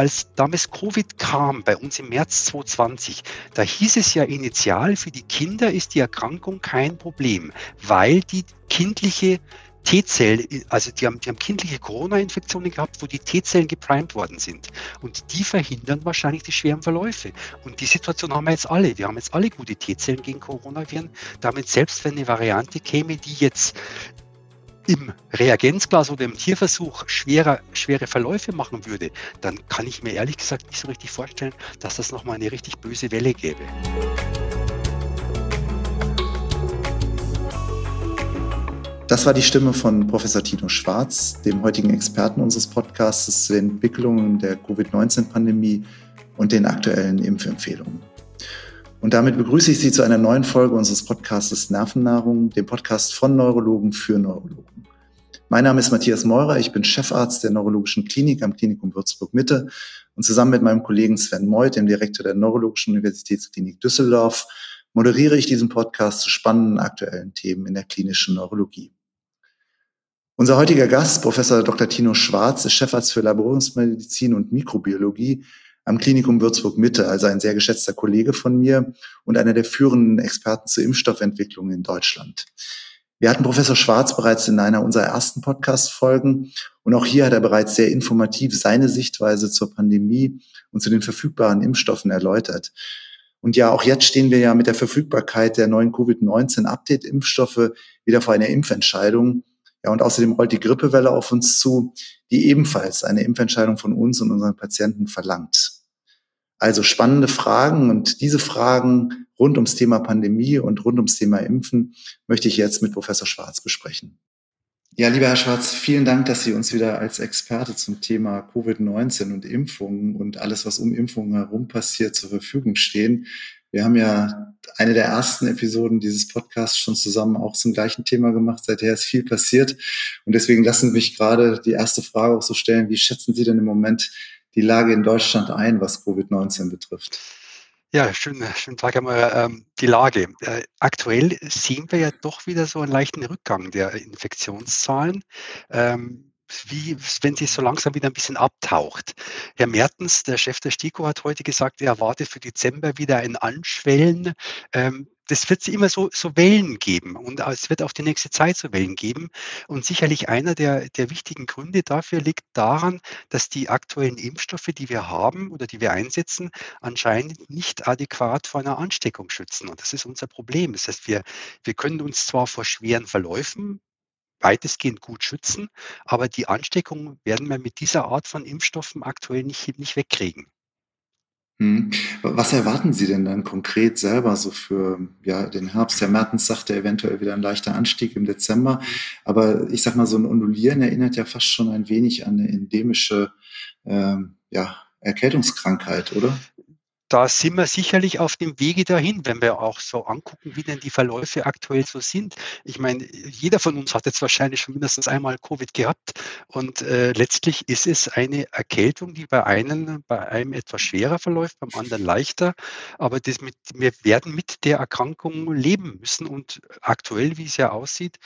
als damals Covid kam, bei uns im März 2020, da hieß es ja initial, für die Kinder ist die Erkrankung kein Problem, weil die kindliche T-Zellen, also die haben, die haben kindliche Corona-Infektionen gehabt, wo die T-Zellen geprimed worden sind. Und die verhindern wahrscheinlich die schweren Verläufe. Und die Situation haben wir jetzt alle. Wir haben jetzt alle gute T-Zellen gegen Coronaviren. Damit selbst wenn eine Variante käme, die jetzt im Reagenzglas oder im Tierversuch schwerer, schwere Verläufe machen würde, dann kann ich mir ehrlich gesagt nicht so richtig vorstellen, dass das nochmal eine richtig böse Welle gäbe. Das war die Stimme von Professor Tino Schwarz, dem heutigen Experten unseres Podcasts zu den Entwicklungen der Covid-19-Pandemie und den aktuellen Impfempfehlungen. Und damit begrüße ich Sie zu einer neuen Folge unseres Podcasts Nervennahrung, dem Podcast von Neurologen für Neurologen. Mein Name ist Matthias Meurer, ich bin Chefarzt der Neurologischen Klinik am Klinikum Würzburg Mitte und zusammen mit meinem Kollegen Sven Meuth, dem Direktor der Neurologischen Universitätsklinik Düsseldorf, moderiere ich diesen Podcast zu spannenden aktuellen Themen in der klinischen Neurologie. Unser heutiger Gast, Professor Dr. Tino Schwarz, ist Chefarzt für Laborungsmedizin und Mikrobiologie am Klinikum Würzburg Mitte, also ein sehr geschätzter Kollege von mir und einer der führenden Experten zur Impfstoffentwicklung in Deutschland. Wir hatten Professor Schwarz bereits in einer unserer ersten Podcast-Folgen und auch hier hat er bereits sehr informativ seine Sichtweise zur Pandemie und zu den verfügbaren Impfstoffen erläutert. Und ja, auch jetzt stehen wir ja mit der Verfügbarkeit der neuen Covid-19-Update-Impfstoffe wieder vor einer Impfentscheidung. Ja, und außerdem rollt die Grippewelle auf uns zu, die ebenfalls eine Impfentscheidung von uns und unseren Patienten verlangt. Also spannende Fragen und diese Fragen rund ums Thema Pandemie und rund ums Thema Impfen möchte ich jetzt mit Professor Schwarz besprechen. Ja, lieber Herr Schwarz, vielen Dank, dass Sie uns wieder als Experte zum Thema Covid-19 und Impfungen und alles, was um Impfungen herum passiert, zur Verfügung stehen. Wir haben ja eine der ersten Episoden dieses Podcasts schon zusammen auch zum gleichen Thema gemacht. Seither ist viel passiert. Und deswegen lassen Sie mich gerade die erste Frage auch so stellen. Wie schätzen Sie denn im Moment die Lage in Deutschland ein, was Covid-19 betrifft? Ja, schönen, schönen Tag einmal. Ähm, die Lage. Äh, aktuell sehen wir ja doch wieder so einen leichten Rückgang der Infektionszahlen. Ähm, wie wenn sie so langsam wieder ein bisschen abtaucht. Herr Mertens, der Chef der STIKO, hat heute gesagt, er erwartet für Dezember wieder ein Anschwellen. Ähm, das wird es immer so, so Wellen geben und es wird auch die nächste Zeit so Wellen geben. Und sicherlich einer der, der wichtigen Gründe dafür liegt daran, dass die aktuellen Impfstoffe, die wir haben oder die wir einsetzen, anscheinend nicht adäquat vor einer Ansteckung schützen. Und das ist unser Problem. Das heißt, wir, wir können uns zwar vor schweren Verläufen weitestgehend gut schützen. Aber die Ansteckung werden wir mit dieser Art von Impfstoffen aktuell nicht, nicht wegkriegen. Hm. Was erwarten Sie denn dann konkret selber so für ja, den Herbst? Herr Mertens sagte eventuell wieder ein leichter Anstieg im Dezember. Aber ich sag mal, so ein Ondulieren erinnert ja fast schon ein wenig an eine endemische ähm, ja, Erkältungskrankheit, oder? Da sind wir sicherlich auf dem Wege dahin, wenn wir auch so angucken, wie denn die Verläufe aktuell so sind. Ich meine, jeder von uns hat jetzt wahrscheinlich schon mindestens einmal Covid gehabt und äh, letztlich ist es eine Erkältung, die bei einem, bei einem etwas schwerer verläuft, beim anderen leichter. Aber das mit, wir werden mit der Erkrankung leben müssen und aktuell, wie es ja aussieht,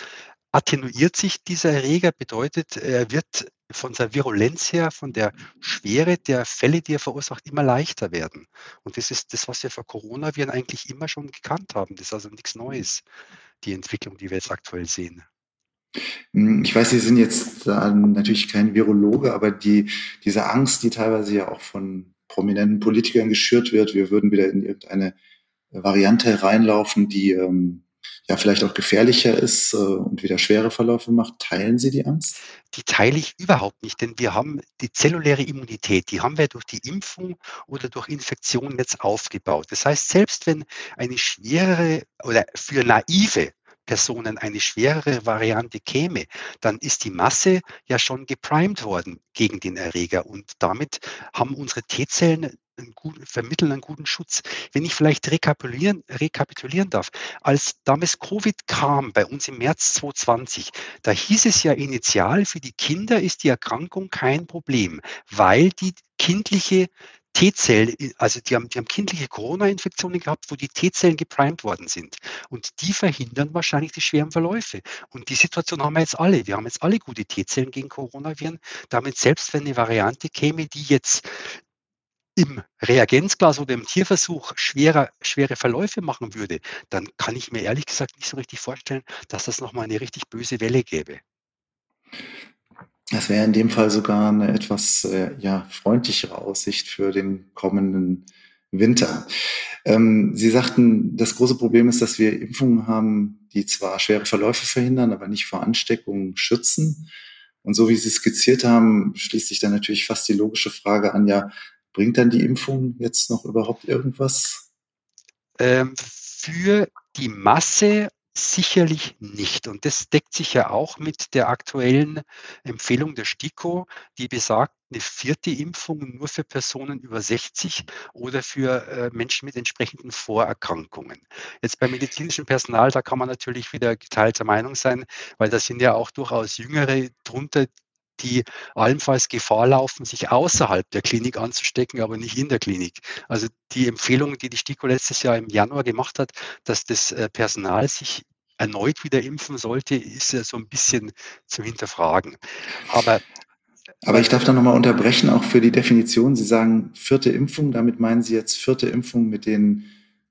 attenuiert sich dieser Erreger, bedeutet, er wird von der Virulenz her, von der Schwere der Fälle, die er verursacht, immer leichter werden. Und das ist das, was wir vor Coronaviren eigentlich immer schon gekannt haben. Das ist also nichts Neues, die Entwicklung, die wir jetzt aktuell sehen. Hm, ich weiß, Sie sind jetzt natürlich kein Virologe, aber die, diese Angst, die teilweise ja auch von prominenten Politikern geschürt wird, wir würden wieder in irgendeine Variante reinlaufen, die ähm, ja vielleicht auch gefährlicher ist äh, und wieder schwere Verläufe macht. Teilen Sie die Angst? Die teile ich überhaupt nicht, denn wir haben die zelluläre Immunität, die haben wir durch die Impfung oder durch Infektion jetzt aufgebaut. Das heißt, selbst wenn eine schwerere oder für naive Personen eine schwerere Variante käme, dann ist die Masse ja schon geprimed worden gegen den Erreger und damit haben unsere T-Zellen einen guten, vermitteln einen guten Schutz. Wenn ich vielleicht rekapitulieren, rekapitulieren darf, als damals Covid kam bei uns im März 2020, da hieß es ja initial, für die Kinder ist die Erkrankung kein Problem, weil die kindliche T-Zellen, also die haben, die haben kindliche Corona-Infektionen gehabt, wo die T-Zellen geprimed worden sind. Und die verhindern wahrscheinlich die schweren Verläufe. Und die Situation haben wir jetzt alle. Wir haben jetzt alle gute T-Zellen gegen Coronaviren. Damit selbst wenn eine Variante käme, die jetzt im Reagenzglas oder im Tierversuch schwerer, schwere Verläufe machen würde, dann kann ich mir ehrlich gesagt nicht so richtig vorstellen, dass das nochmal eine richtig böse Welle gäbe. Das wäre in dem Fall sogar eine etwas äh, ja, freundlichere Aussicht für den kommenden Winter. Ähm, Sie sagten, das große Problem ist, dass wir Impfungen haben, die zwar schwere Verläufe verhindern, aber nicht vor Ansteckungen schützen. Und so wie Sie skizziert haben, schließt sich dann natürlich fast die logische Frage an, ja, bringt dann die Impfung jetzt noch überhaupt irgendwas? Ähm, für die Masse Sicherlich nicht. Und das deckt sich ja auch mit der aktuellen Empfehlung der STIKO, die besagt, eine vierte Impfung nur für Personen über 60 oder für äh, Menschen mit entsprechenden Vorerkrankungen. Jetzt beim medizinischen Personal, da kann man natürlich wieder geteilter Meinung sein, weil da sind ja auch durchaus Jüngere drunter, die allenfalls Gefahr laufen, sich außerhalb der Klinik anzustecken, aber nicht in der Klinik. Also die Empfehlung, die die STIKO letztes Jahr im Januar gemacht hat, dass das äh, Personal sich erneut wieder impfen sollte, ist ja so ein bisschen zu hinterfragen. Aber aber ich darf da nochmal unterbrechen, auch für die Definition. Sie sagen vierte Impfung, damit meinen Sie jetzt vierte Impfung mit den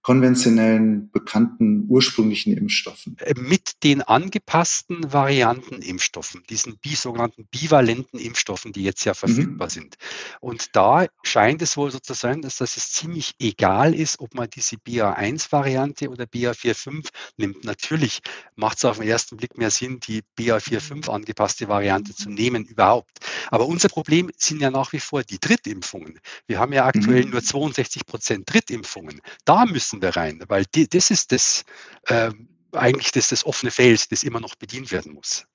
konventionellen, bekannten, ursprünglichen Impfstoffen? Äh, mit den angepassten Varianten Impfstoffen, diesen bi sogenannten bivalenten Impfstoffen, die jetzt ja verfügbar mhm. sind. Und da scheint es wohl so zu sein, dass das es ziemlich egal ist, ob man diese BA1-Variante oder BA45 nimmt. Natürlich macht es auf den ersten Blick mehr Sinn, die BA45 angepasste Variante zu nehmen überhaupt. Aber unser Problem sind ja nach wie vor die Drittimpfungen. Wir haben ja aktuell mhm. nur 62 Prozent Drittimpfungen. Da müssen müssen wir rein, weil die, das ist das äh, eigentlich das, das offene Feld, das immer noch bedient werden muss.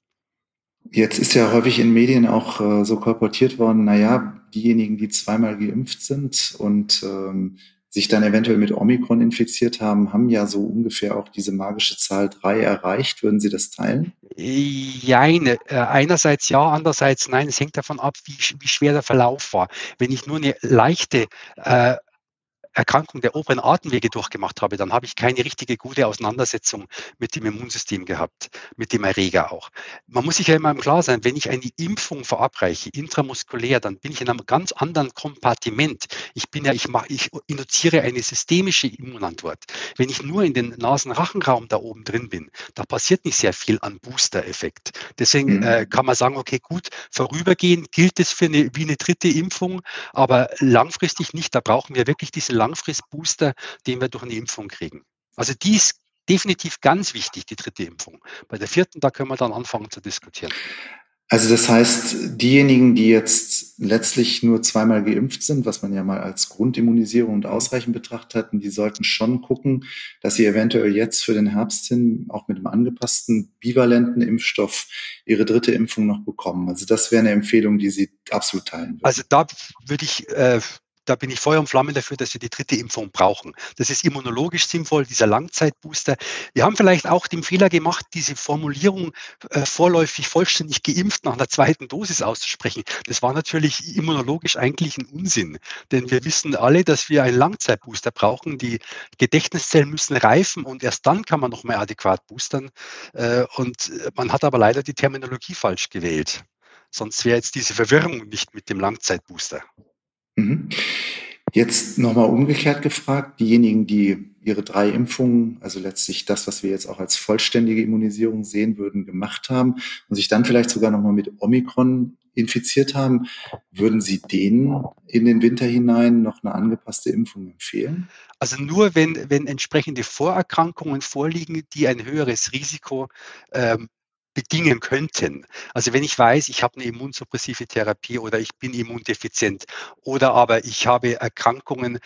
Jetzt ist ja häufig in Medien auch äh, so kolportiert worden, naja, diejenigen, die zweimal geimpft sind und ähm, sich dann eventuell mit Omikron infiziert haben, haben ja so ungefähr auch diese magische Zahl 3 erreicht. Würden Sie das teilen? Jein. Äh, einerseits ja, andererseits nein. Es hängt davon ab, wie, wie schwer der Verlauf war. Wenn ich nur eine leichte äh, Erkrankung der oberen Atemwege durchgemacht habe, dann habe ich keine richtige gute Auseinandersetzung mit dem Immunsystem gehabt, mit dem Erreger auch. Man muss sich ja immer im Klar sein, wenn ich eine Impfung verabreiche, intramuskulär, dann bin ich in einem ganz anderen Kompartiment. Ich bin ja, ich mache, ich induziere eine systemische Immunantwort. Wenn ich nur in den Nasenrachenraum da oben drin bin, da passiert nicht sehr viel an Booster-Effekt. Deswegen mhm. äh, kann man sagen, okay, gut, vorübergehend gilt es für eine, wie eine dritte Impfung, aber langfristig nicht. Da brauchen wir wirklich diese Langfristbooster, den wir durch eine Impfung kriegen. Also die ist definitiv ganz wichtig, die dritte Impfung. Bei der vierten, da können wir dann anfangen zu diskutieren. Also das heißt, diejenigen, die jetzt letztlich nur zweimal geimpft sind, was man ja mal als Grundimmunisierung und ausreichend betrachtet hatten, die sollten schon gucken, dass sie eventuell jetzt für den Herbst hin auch mit einem angepassten bivalenten Impfstoff ihre dritte Impfung noch bekommen. Also das wäre eine Empfehlung, die Sie absolut teilen würden. Also da würde ich äh, da bin ich Feuer und Flamme dafür, dass wir die dritte Impfung brauchen. Das ist immunologisch sinnvoll, dieser Langzeitbooster. Wir haben vielleicht auch den Fehler gemacht, diese Formulierung äh, vorläufig vollständig geimpft nach einer zweiten Dosis auszusprechen. Das war natürlich immunologisch eigentlich ein Unsinn, denn wir wissen alle, dass wir einen Langzeitbooster brauchen. Die Gedächtniszellen müssen reifen und erst dann kann man noch mal adäquat boostern. Äh, und man hat aber leider die Terminologie falsch gewählt. Sonst wäre jetzt diese Verwirrung nicht mit dem Langzeitbooster. Mhm. Jetzt nochmal umgekehrt gefragt, diejenigen, die ihre drei Impfungen, also letztlich das, was wir jetzt auch als vollständige Immunisierung sehen würden, gemacht haben und sich dann vielleicht sogar nochmal mit Omikron infiziert haben, würden Sie denen in den Winter hinein noch eine angepasste Impfung empfehlen? Also nur wenn, wenn entsprechende Vorerkrankungen vorliegen, die ein höheres Risiko ähm, bedingen könnten. Also wenn ich weiß, ich habe eine immunsuppressive Therapie oder ich bin immundefizient oder aber ich habe Erkrankungen,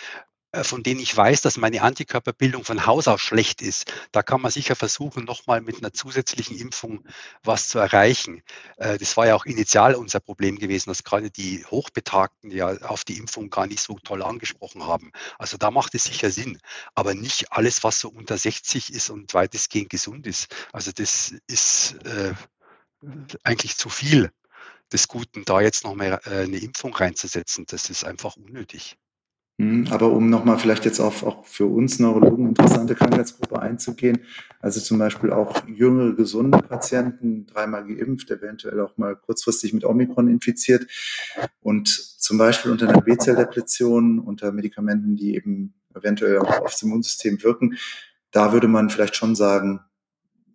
von denen ich weiß, dass meine Antikörperbildung von Haus aus schlecht ist, da kann man sicher versuchen, nochmal mit einer zusätzlichen Impfung was zu erreichen. Äh, das war ja auch initial unser Problem gewesen, dass gerade die Hochbetagten ja auf die Impfung gar nicht so toll angesprochen haben. Also da macht es sicher Sinn, aber nicht alles, was so unter 60 ist und weitestgehend gesund ist. Also das ist äh, eigentlich zu viel des Guten, da jetzt noch mal äh, eine Impfung reinzusetzen. Das ist einfach unnötig. Mhm, aber um nochmal vielleicht jetzt auf auch für uns Neurologen interessante Krankheitsgruppe einzugehen, also zum Beispiel auch jüngere, gesunde Patienten, dreimal geimpft, eventuell auch mal kurzfristig mit Omikron infiziert und zum Beispiel unter einer B-Zelldepletion, unter Medikamenten, die eben eventuell auch aufs Immunsystem wirken, da würde man vielleicht schon sagen,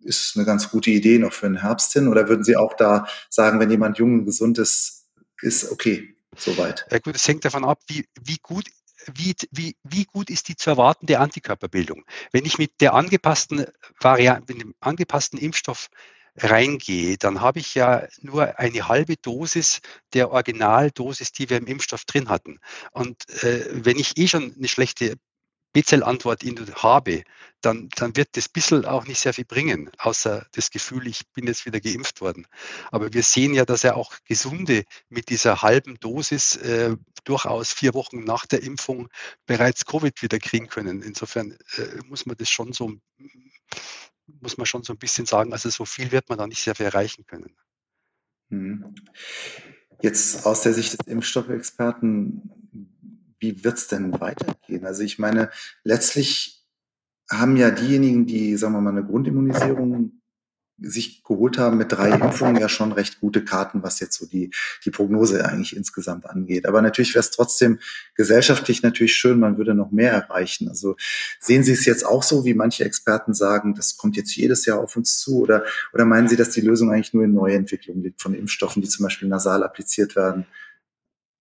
ist eine ganz gute Idee noch für den Herbst hin? Oder würden Sie auch da sagen, wenn jemand jung und gesund ist, ist okay, soweit? Ja gut, es hängt davon ab, wie, wie gut wie, wie, wie gut ist die zu erwartende Antikörperbildung? Wenn ich mit der angepassten Variante, mit dem angepassten Impfstoff reingehe, dann habe ich ja nur eine halbe Dosis der Originaldosis, die wir im Impfstoff drin hatten. Und äh, wenn ich eh schon eine schlechte B-Zell-Antwort habe, dann, dann wird das bisschen auch nicht sehr viel bringen, außer das Gefühl, ich bin jetzt wieder geimpft worden. Aber wir sehen ja, dass ja auch Gesunde mit dieser halben Dosis äh, durchaus vier Wochen nach der Impfung bereits Covid wieder kriegen können. Insofern äh, muss man das schon so, muss man schon so ein bisschen sagen, also so viel wird man da nicht sehr viel erreichen können. Mhm. Jetzt aus der Sicht des Impfstoffexperten, wie wird es denn weitergehen? Also ich meine, letztlich haben ja diejenigen, die, sagen wir mal, eine Grundimmunisierung sich geholt haben mit drei Impfungen ja schon recht gute Karten, was jetzt so die, die Prognose eigentlich insgesamt angeht. Aber natürlich wäre es trotzdem gesellschaftlich natürlich schön, man würde noch mehr erreichen. Also sehen Sie es jetzt auch so, wie manche Experten sagen, das kommt jetzt jedes Jahr auf uns zu? Oder, oder meinen Sie, dass die Lösung eigentlich nur in Neuentwicklung liegt von Impfstoffen, die zum Beispiel nasal appliziert werden?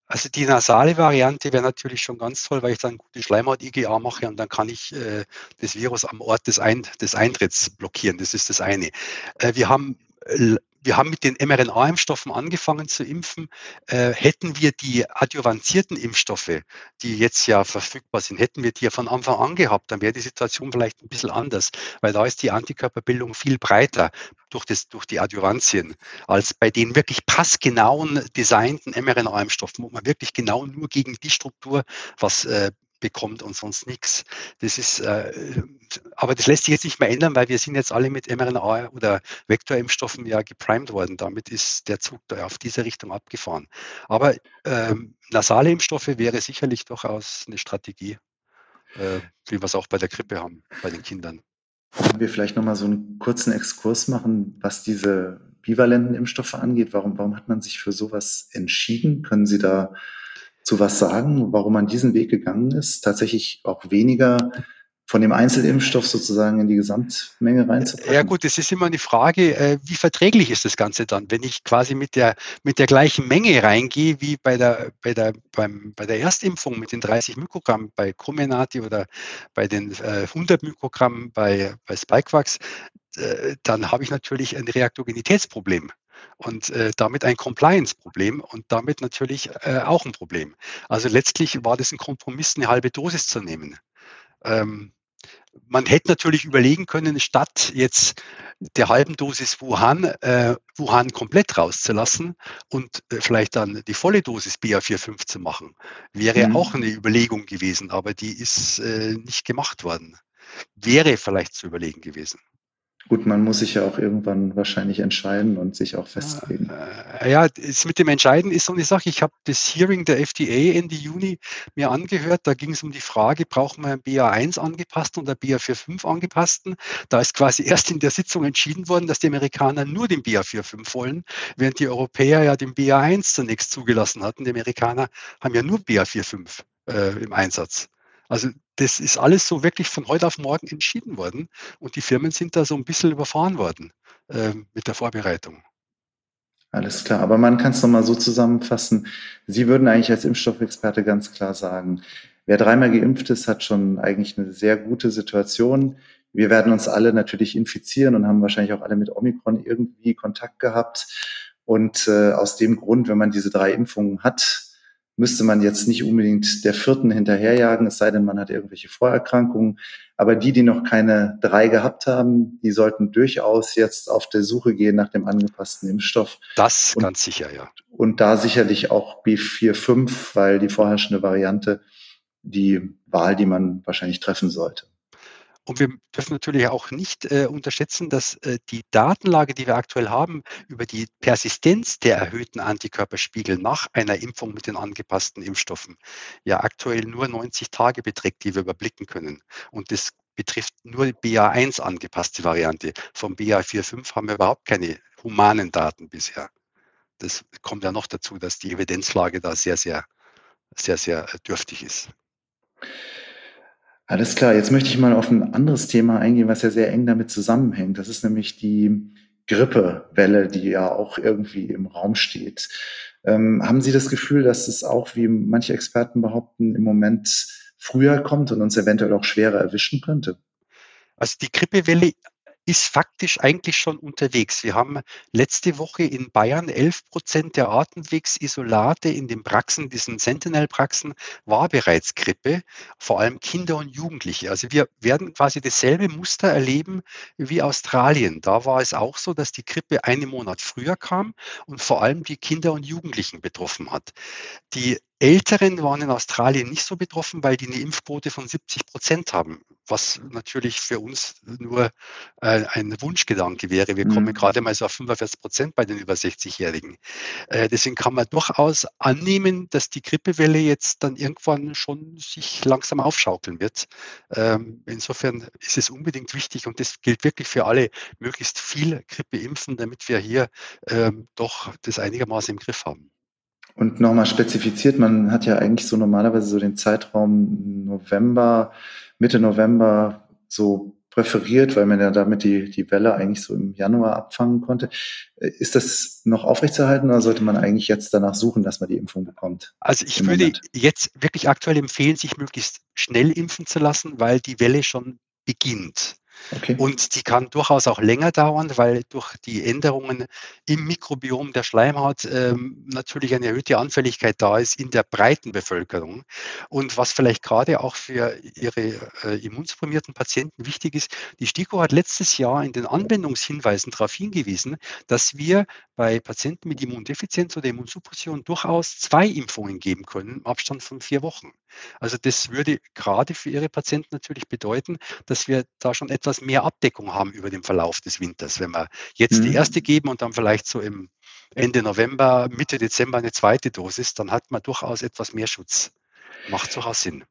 Also die nasale Variante wäre natürlich schon ganz toll, weil ich dann gute Schleimhaut-IgA mache und dann kann ich äh, das Virus am Ort des, Ein des Eintritts blockieren. Das ist das eine. Äh, wir haben wir haben mit den mRNA-Impfstoffen angefangen zu impfen. Äh, hätten wir die adjuvantierten Impfstoffe, die jetzt ja verfügbar sind, hätten wir die ja von Anfang an gehabt, dann wäre die Situation vielleicht ein bisschen anders, weil da ist die Antikörperbildung viel breiter durch, das, durch die Adjuvantien als bei den wirklich passgenauen designten mRNA-Impfstoffen, wo man wirklich genau nur gegen die Struktur was äh, bekommt und sonst nichts. Das ist, äh, aber das lässt sich jetzt nicht mehr ändern, weil wir sind jetzt alle mit mRNA oder Vektorimpfstoffen ja geprimed worden. Damit ist der Zug da auf diese Richtung abgefahren. Aber ähm, nasale Impfstoffe wäre sicherlich durchaus eine Strategie, äh, wie wir es auch bei der Grippe haben, bei den Kindern. Können wir vielleicht nochmal so einen kurzen Exkurs machen, was diese bivalenten Impfstoffe angeht? Warum, warum hat man sich für sowas entschieden? Können Sie da zu was sagen, warum man diesen Weg gegangen ist, tatsächlich auch weniger von dem Einzelimpfstoff sozusagen in die Gesamtmenge reinzupacken? Ja gut, es ist immer eine Frage, äh, wie verträglich ist das Ganze dann, wenn ich quasi mit der, mit der gleichen Menge reingehe wie bei der, bei, der, beim, bei der Erstimpfung mit den 30 Mikrogramm bei Comirnaty oder bei den 100 äh, Mikrogramm bei, bei Spikevax, äh, dann habe ich natürlich ein Reaktogenitätsproblem und äh, damit ein Compliance-Problem und damit natürlich äh, auch ein Problem. Also letztlich war das ein Kompromiss, eine halbe Dosis zu nehmen. Ähm, man hätte natürlich überlegen können, statt jetzt der halben Dosis Wuhan, äh, Wuhan komplett rauszulassen und äh, vielleicht dann die volle Dosis BA45 zu machen, wäre mhm. auch eine Überlegung gewesen, aber die ist äh, nicht gemacht worden. Wäre vielleicht zu überlegen gewesen. Gut, man muss sich ja auch irgendwann wahrscheinlich entscheiden und sich auch festlegen. Äh, ja, das mit dem Entscheiden ist so eine Sache. Ich habe das Hearing der FDA Ende Juni mir angehört. Da ging es um die Frage, brauchen wir einen BA1 angepassten oder BA45 angepassten? Da ist quasi erst in der Sitzung entschieden worden, dass die Amerikaner nur den BA45 wollen, während die Europäer ja den BA1 zunächst zugelassen hatten. Die Amerikaner haben ja nur BA45 äh, im Einsatz. Also das ist alles so wirklich von heute auf morgen entschieden worden und die Firmen sind da so ein bisschen überfahren worden äh, mit der Vorbereitung. Alles klar, aber man kann es nochmal so zusammenfassen. Sie würden eigentlich als Impfstoffexperte ganz klar sagen, wer dreimal geimpft ist, hat schon eigentlich eine sehr gute Situation. Wir werden uns alle natürlich infizieren und haben wahrscheinlich auch alle mit Omikron irgendwie Kontakt gehabt. Und äh, aus dem Grund, wenn man diese drei Impfungen hat, müsste man jetzt nicht unbedingt der vierten hinterherjagen, es sei denn, man hat irgendwelche Vorerkrankungen. Aber die, die noch keine drei gehabt haben, die sollten durchaus jetzt auf der Suche gehen nach dem angepassten Impfstoff. Das und, ganz sicher, ja. Und da sicherlich auch B45, weil die vorherrschende Variante die Wahl, die man wahrscheinlich treffen sollte. Und wir dürfen natürlich auch nicht äh, unterschätzen, dass äh, die Datenlage, die wir aktuell haben, über die Persistenz der erhöhten Antikörperspiegel nach einer Impfung mit den angepassten Impfstoffen ja aktuell nur 90 Tage beträgt, die wir überblicken können. Und das betrifft nur die BA1 angepasste Variante. Vom BA4.5 haben wir überhaupt keine humanen Daten bisher. Das kommt ja noch dazu, dass die Evidenzlage da sehr, sehr, sehr, sehr äh, dürftig ist. Alles klar, jetzt möchte ich mal auf ein anderes Thema eingehen, was ja sehr eng damit zusammenhängt. Das ist nämlich die Grippewelle, die ja auch irgendwie im Raum steht. Ähm, haben Sie das Gefühl, dass es auch, wie manche Experten behaupten, im Moment früher kommt und uns eventuell auch schwerer erwischen könnte? Also die Grippewelle ist faktisch eigentlich schon unterwegs. Wir haben letzte Woche in Bayern 11 Prozent der Atemwegsisolate in den Praxen, diesen Sentinel-Praxen, war bereits Grippe, vor allem Kinder und Jugendliche. Also wir werden quasi dasselbe Muster erleben wie Australien. Da war es auch so, dass die Grippe einen Monat früher kam und vor allem die Kinder und Jugendlichen betroffen hat. Die Älteren waren in Australien nicht so betroffen, weil die eine Impfquote von 70 Prozent haben, was natürlich für uns nur äh, ein Wunschgedanke wäre. Wir kommen mhm. gerade mal so auf 45 Prozent bei den über 60-Jährigen. Äh, deswegen kann man durchaus annehmen, dass die Grippewelle jetzt dann irgendwann schon sich langsam aufschaukeln wird. Ähm, insofern ist es unbedingt wichtig und das gilt wirklich für alle, möglichst viel Grippe impfen, damit wir hier ähm, doch das einigermaßen im Griff haben. Und nochmal spezifiziert, man hat ja eigentlich so normalerweise so den Zeitraum November, Mitte November so präferiert, weil man ja damit die, die Welle eigentlich so im Januar abfangen konnte. Ist das noch aufrechtzuerhalten oder sollte man eigentlich jetzt danach suchen, dass man die Impfung bekommt? Also ich würde Moment? jetzt wirklich aktuell empfehlen, sich möglichst schnell impfen zu lassen, weil die Welle schon beginnt. Okay. Und die kann durchaus auch länger dauern, weil durch die Änderungen im Mikrobiom der Schleimhaut ähm, natürlich eine erhöhte Anfälligkeit da ist in der breiten Bevölkerung. Und was vielleicht gerade auch für ihre äh, immunsupprimierten Patienten wichtig ist, die STIKO hat letztes Jahr in den Anwendungshinweisen darauf hingewiesen, dass wir bei Patienten mit Immundefizienz oder Immunsuppression durchaus zwei Impfungen geben können im Abstand von vier Wochen. Also das würde gerade für Ihre Patienten natürlich bedeuten, dass wir da schon etwas mehr Abdeckung haben über den Verlauf des Winters. Wenn wir jetzt mhm. die erste geben und dann vielleicht so im Ende November, Mitte Dezember eine zweite Dosis, dann hat man durchaus etwas mehr Schutz. Macht durchaus Sinn.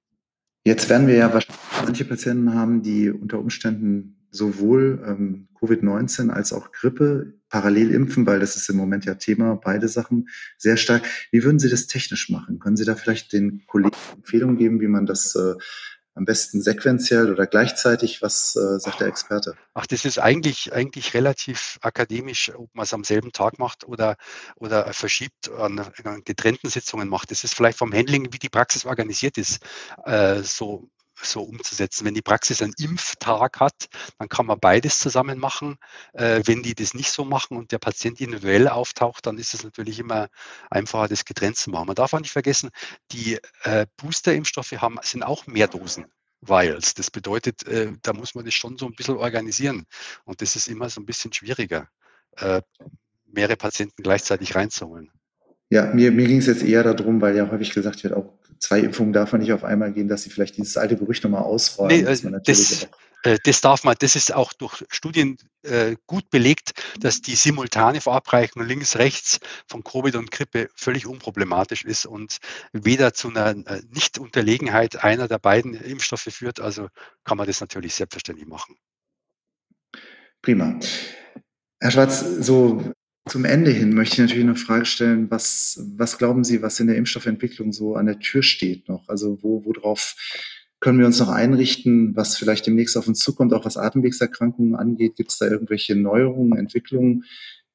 Jetzt werden wir ja wahrscheinlich manche Patienten haben, die unter Umständen sowohl ähm, Covid-19 als auch Grippe parallel impfen, weil das ist im Moment ja Thema, beide Sachen sehr stark. Wie würden Sie das technisch machen? Können Sie da vielleicht den Kollegen Empfehlungen geben, wie man das äh, am besten sequenziell oder gleichzeitig? Was äh, sagt der Experte? Ach, das ist eigentlich, eigentlich relativ akademisch, ob man es am selben Tag macht oder, oder verschiebt, an, an getrennten Sitzungen macht. Das ist vielleicht vom Handling, wie die Praxis organisiert ist, äh, so so umzusetzen. Wenn die Praxis einen Impftag hat, dann kann man beides zusammen machen. Äh, wenn die das nicht so machen und der Patient individuell auftaucht, dann ist es natürlich immer einfacher, das getrennt zu machen. Man darf auch nicht vergessen, die äh, Booster-Impfstoffe haben, sind auch mehr Dosen. Vials. Das bedeutet, äh, da muss man das schon so ein bisschen organisieren. Und das ist immer so ein bisschen schwieriger, äh, mehrere Patienten gleichzeitig reinzuholen. Ja, mir, mir ging es jetzt eher darum, weil ja häufig gesagt wird, auch zwei Impfungen darf man nicht auf einmal gehen, dass sie vielleicht dieses alte Gerücht nochmal ausräumen. Nee, also das, äh, das, darf man, das ist auch durch Studien äh, gut belegt, dass die simultane Verabreichung links, rechts von Covid und Grippe völlig unproblematisch ist und weder zu einer äh, Nichtunterlegenheit einer der beiden Impfstoffe führt. Also kann man das natürlich selbstverständlich machen. Prima. Herr Schwarz, so zum Ende hin möchte ich natürlich noch Frage stellen, was, was glauben Sie, was in der Impfstoffentwicklung so an der Tür steht noch? Also wo, worauf können wir uns noch einrichten, was vielleicht demnächst auf uns zukommt, auch was Atemwegserkrankungen angeht? Gibt es da irgendwelche Neuerungen, Entwicklungen,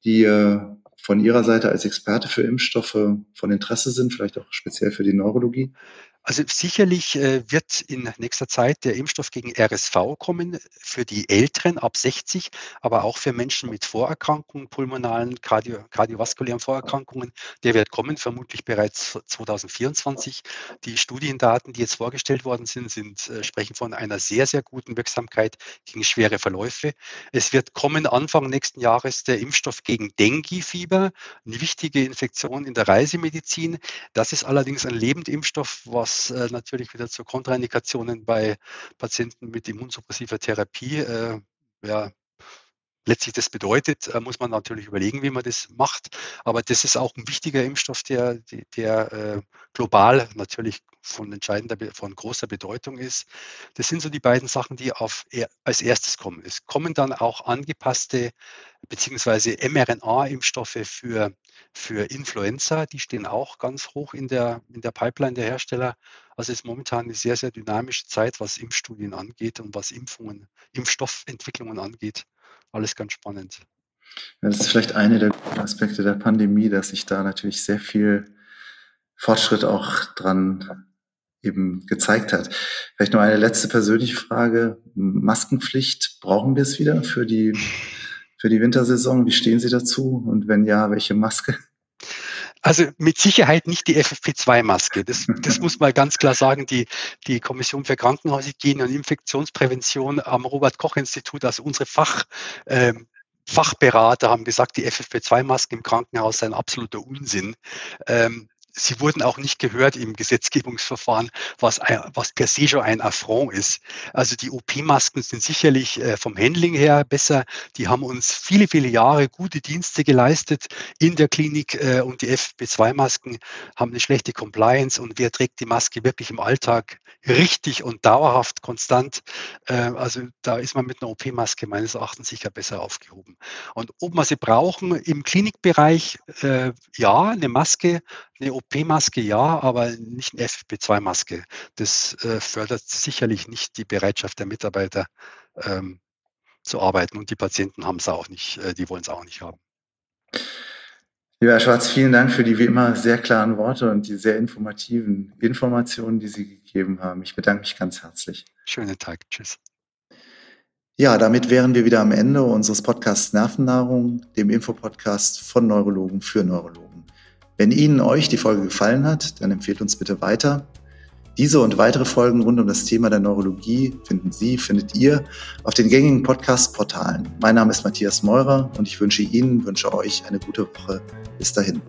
die äh, von Ihrer Seite als Experte für Impfstoffe von Interesse sind, vielleicht auch speziell für die Neurologie? Also sicherlich äh, wird in nächster Zeit der Impfstoff gegen RSV kommen für die Älteren ab 60, aber auch für Menschen mit Vorerkrankungen, pulmonalen, kardio, kardiovaskulären Vorerkrankungen. Der wird kommen, vermutlich bereits 2024. Die Studiendaten, die jetzt vorgestellt worden sind, sind äh, sprechen von einer sehr, sehr guten Wirksamkeit gegen schwere Verläufe. Es wird kommen Anfang nächsten Jahres der Impfstoff gegen Dengue-Fieber, eine wichtige Infektion in der Reisemedizin. Das ist allerdings ein Lebendimpfstoff, was was äh, natürlich wieder zu Kontraindikationen bei Patienten mit immunsuppressiver Therapie äh, ja, letztlich das bedeutet, äh, muss man natürlich überlegen, wie man das macht. Aber das ist auch ein wichtiger Impfstoff, der, der äh, global natürlich von entscheidender, von großer Bedeutung ist. Das sind so die beiden Sachen, die auf, als erstes kommen. Es kommen dann auch angepasste beziehungsweise mRNA-Impfstoffe für, für Influenza. Die stehen auch ganz hoch in der, in der Pipeline der Hersteller. Also es ist momentan eine sehr, sehr dynamische Zeit, was Impfstudien angeht und was Impfungen, Impfstoffentwicklungen angeht alles ganz spannend. Ja, das ist vielleicht einer der Aspekte der Pandemie, dass sich da natürlich sehr viel Fortschritt auch dran eben gezeigt hat. Vielleicht noch eine letzte persönliche Frage. Maskenpflicht, brauchen wir es wieder für die, für die Wintersaison? Wie stehen Sie dazu? Und wenn ja, welche Maske? Also mit Sicherheit nicht die FFP2-Maske. Das, das muss man ganz klar sagen. Die, die Kommission für Krankenhaushygiene und Infektionsprävention am Robert-Koch-Institut, also unsere Fach, ähm, Fachberater haben gesagt, die FFP2-Masken im Krankenhaus seien absoluter Unsinn. Ähm, sie wurden auch nicht gehört im Gesetzgebungsverfahren, was, was per se schon ein Affront ist. Also die OP-Masken sind sicherlich äh, vom Handling her besser. Die haben uns viele, viele Jahre gute Dienste geleistet in der Klinik äh, und die FP2-Masken haben eine schlechte Compliance und wer trägt die Maske wirklich im Alltag richtig und dauerhaft konstant? Äh, also da ist man mit einer OP-Maske meines Erachtens sicher besser aufgehoben. Und ob wir sie brauchen im Klinikbereich, ja, eine Maske, eine OP-Maske ja, aber nicht eine FFP2-Maske. Das äh, fördert sicherlich nicht die Bereitschaft der Mitarbeiter ähm, zu arbeiten und die Patienten haben es auch nicht, äh, die wollen es auch nicht haben. Lieber Herr Schwarz, vielen Dank für die wie immer sehr klaren Worte und die sehr informativen Informationen, die Sie gegeben haben. Ich bedanke mich ganz herzlich. Schönen Tag. Tschüss. Ja, damit wären wir wieder am Ende unseres Podcasts Nervennahrung, dem Infopodcast von Neurologen für Neurologen. Wenn Ihnen euch die Folge gefallen hat, dann empfehlt uns bitte weiter. Diese und weitere Folgen rund um das Thema der Neurologie finden Sie, findet ihr auf den gängigen Podcast-Portalen. Mein Name ist Matthias Meurer und ich wünsche Ihnen, wünsche euch eine gute Woche. Bis dahin.